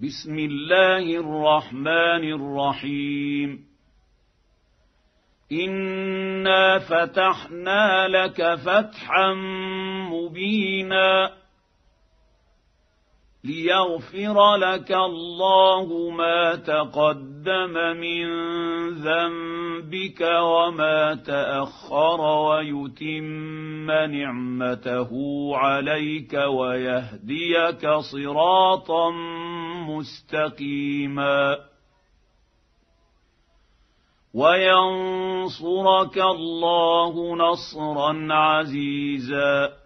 بسم الله الرحمن الرحيم. انا فتحنا لك فتحا مبينا ليغفر لك الله ما تقدم من ذنبك وما تأخر ويتم نعمته عليك ويهديك صراطا مستقيما. وينصرك الله نصرا عزيزا.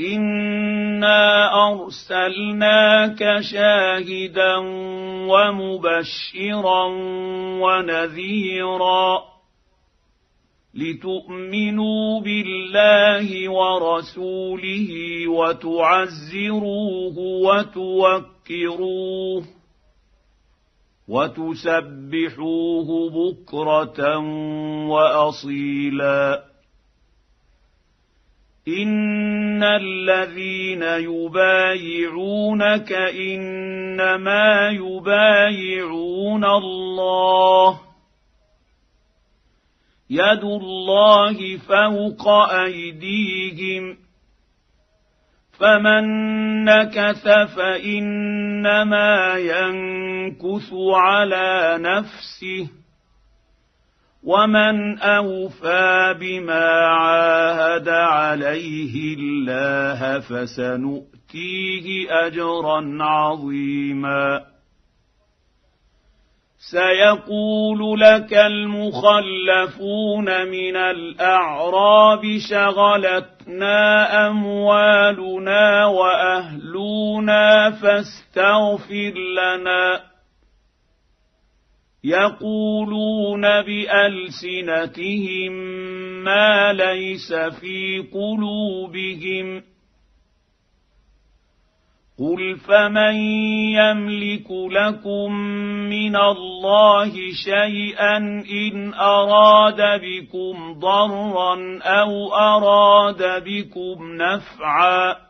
انا ارسلناك شاهدا ومبشرا ونذيرا لتؤمنوا بالله ورسوله وتعزروه وتوكروه وتسبحوه بكره واصيلا ان الذين يبايعونك انما يبايعون الله يد الله فوق ايديهم فمن نكث فانما ينكث على نفسه ومن اوفى بما عاهد عليه الله فسنؤتيه اجرا عظيما سيقول لك المخلفون من الاعراب شغلتنا اموالنا واهلنا فاستغفر لنا يقولون بألسنتهم ما ليس في قلوبهم. قل فمن يملك لكم من الله شيئا إن أراد بكم ضرا أو أراد بكم نفعا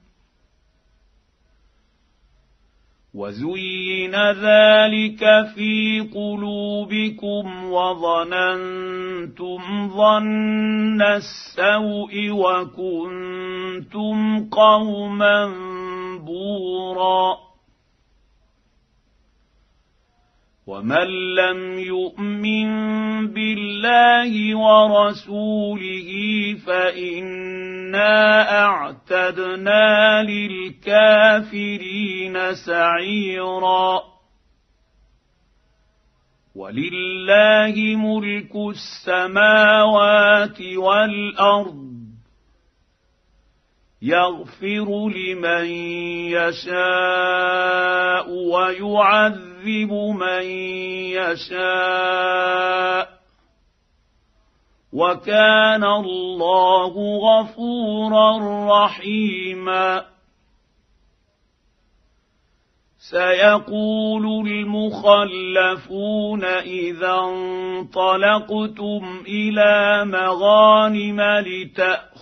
وزين ذلك في قلوبكم وظننتم ظن السوء وكنتم قوما بورا ومن لم يؤمن بالله ورسوله فإنا أعتدنا للكافرين سعيرا. ولله ملك السماوات والأرض. يغفر لمن يشاء ويعذب من يشاء وكان الله غفورا رحيما سيقول المخلفون اذا انطلقتم إلى مغانم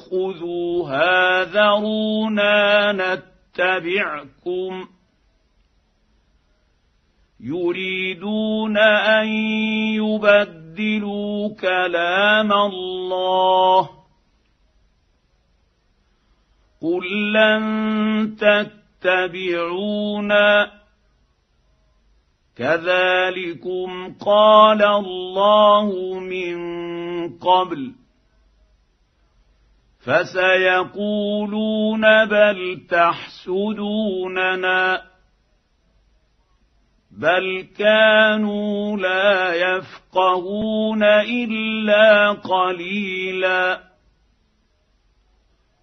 لتاخذوها ذرونا نتبعكم. يريدون أن يبدلوا كلام الله. قل لن تتبعونا. كذلكم قال الله من قبل. فسيقولون بل تحسدوننا بل كانوا لا يفقهون إلا قليلا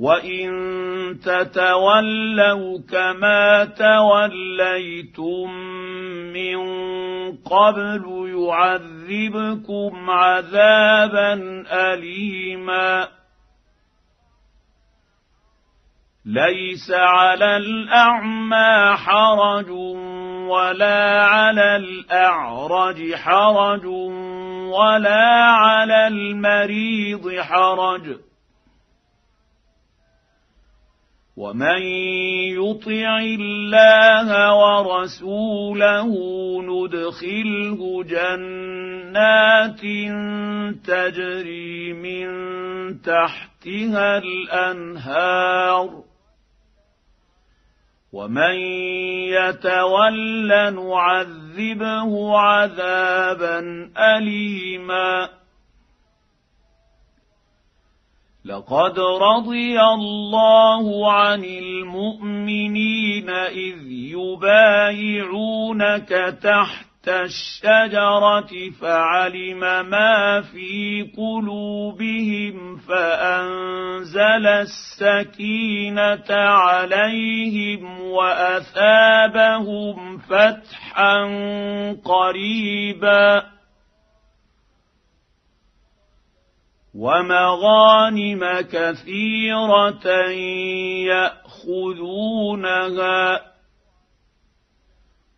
وان تتولوا كما توليتم من قبل يعذبكم عذابا اليما ليس على الاعمى حرج ولا على الاعرج حرج ولا على المريض حرج ومن يطع الله ورسوله ندخله جنات تجري من تحتها الأنهار. ومن يتول نعذبه عذابا اليما. لقد رضي الله عن المؤمنين إذ يبايعونك تحت الشجرة فعلم ما في قلوبهم فأنزل السكينة عليهم وأثابهم فتحا قريبا ومغانم كثيرة يأخذونها.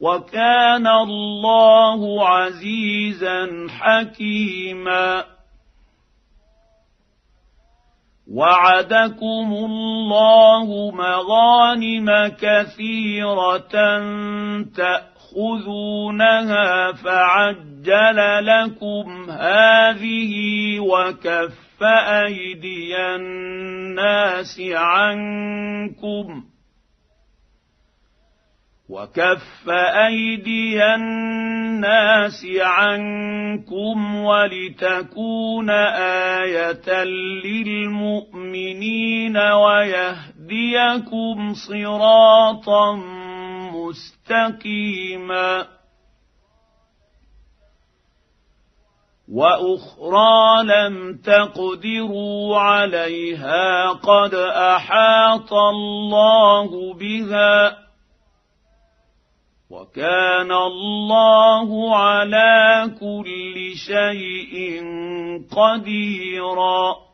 وكان الله عزيزا حكيما. وعدكم الله مغانم كثيرة تأخذونها فعجل لكم هذه وكف أيدي الناس عنكم وكف أيدي الناس عنكم ولتكون آية للمؤمنين ويهديكم صراطا مستقيما. وأخرى لم تقدروا عليها قد أحاط الله بها وكان الله على كل شيء قديرا.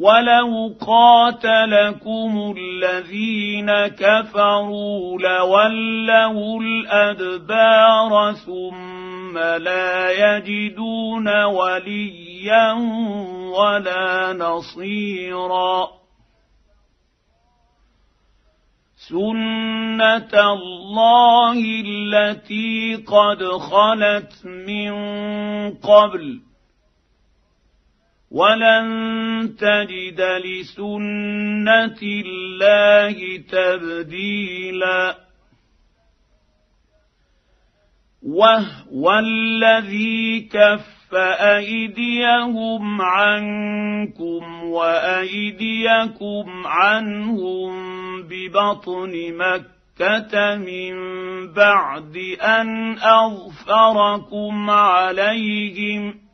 ولو قاتلكم الذين كفروا لولوا الادبار ثم لا يجدون وليا ولا نصيرا سنه الله التي قد خلت من قبل ولن تجد لسنة الله تبديلا. وهو الذي كف أيديهم عنكم وأيديكم عنهم ببطن مكة من بعد أن أظفركم عليهم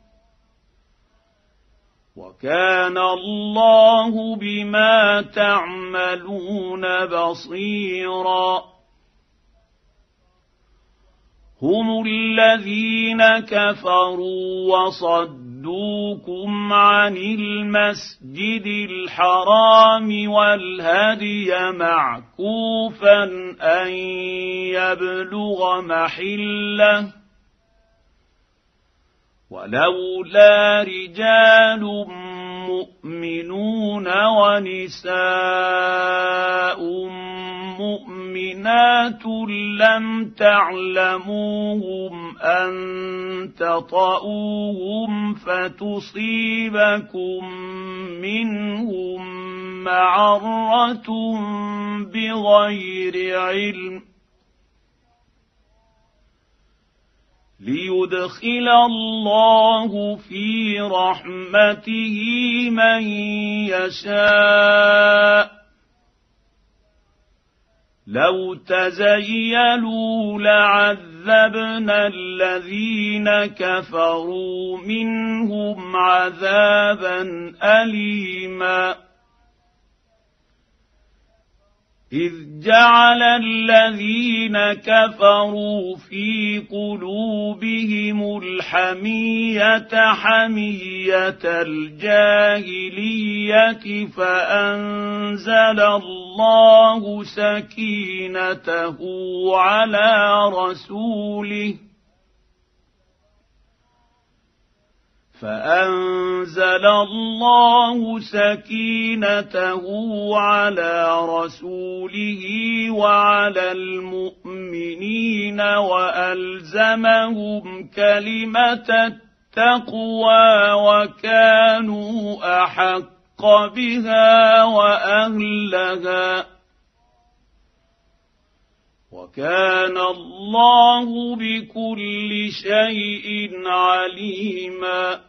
وكان الله بما تعملون بصيرا. هم الذين كفروا وصدوكم عن المسجد الحرام والهدي معكوفا أن يبلغ محلة ولولا رجال مؤمنون ونساء مؤمنات لم تعلموهم أن تطئوهم فتصيبكم منهم معرة بغير علم ليدخل الله في رحمته من يشاء. لو تزيلوا لعذبنا الذين كفروا منهم عذابا اليما. إذ جعل الذين كفروا في قلوبهم الحمية حمية الجاهلية فأنزل الله سكينته على رسوله فأنزل الله سكينته على رسوله وعلى المؤمنين وألزمهم كلمة التقوى وكانوا أحق بها وأهلها وكان الله بكل شيء عليما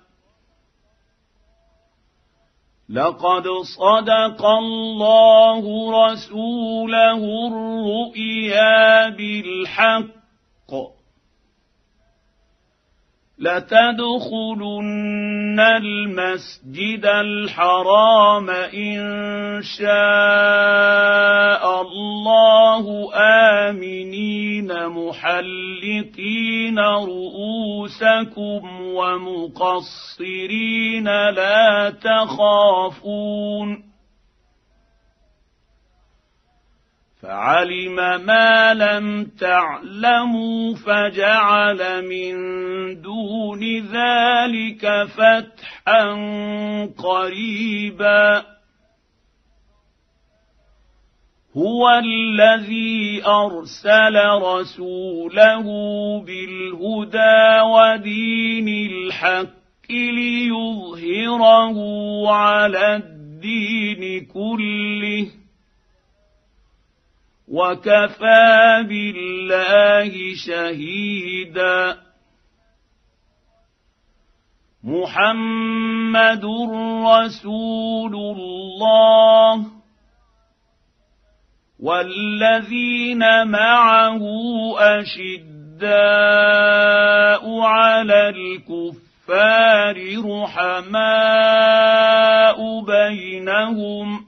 لقد صدق الله رسوله الرؤيا بالحق. لتدخلن المسجد الحرام إن شاء الله آمنين محلقين رؤوسكم ومقصرين لا تخافون فعلم ما لم تعلموا فجعل من دون ذلك فتحا قريبا. هو الذي أرسل رسوله بالهدى ودين الحق ليظهره على الدين كله. وكفى بالله شهيدا محمد رسول الله والذين معه اشداء على الكفار رحماء بينهم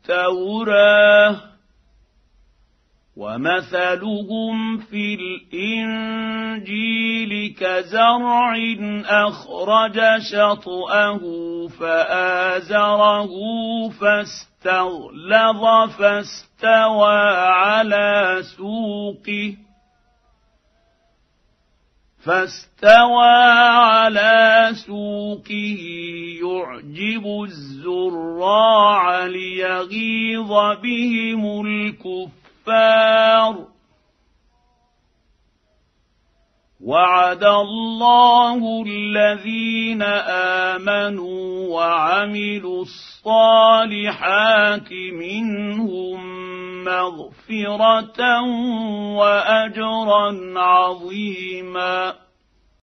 التوراة ومثلهم في الإنجيل كزرع أخرج شطأه فآزره فاستغلظ فاستوى على سوقه فاستوى على سوقه يعجب الزراع ليغيظ بهم الكفار. وعد الله الذين آمنوا وعملوا الصالحات منهم مغفره واجرا عظيما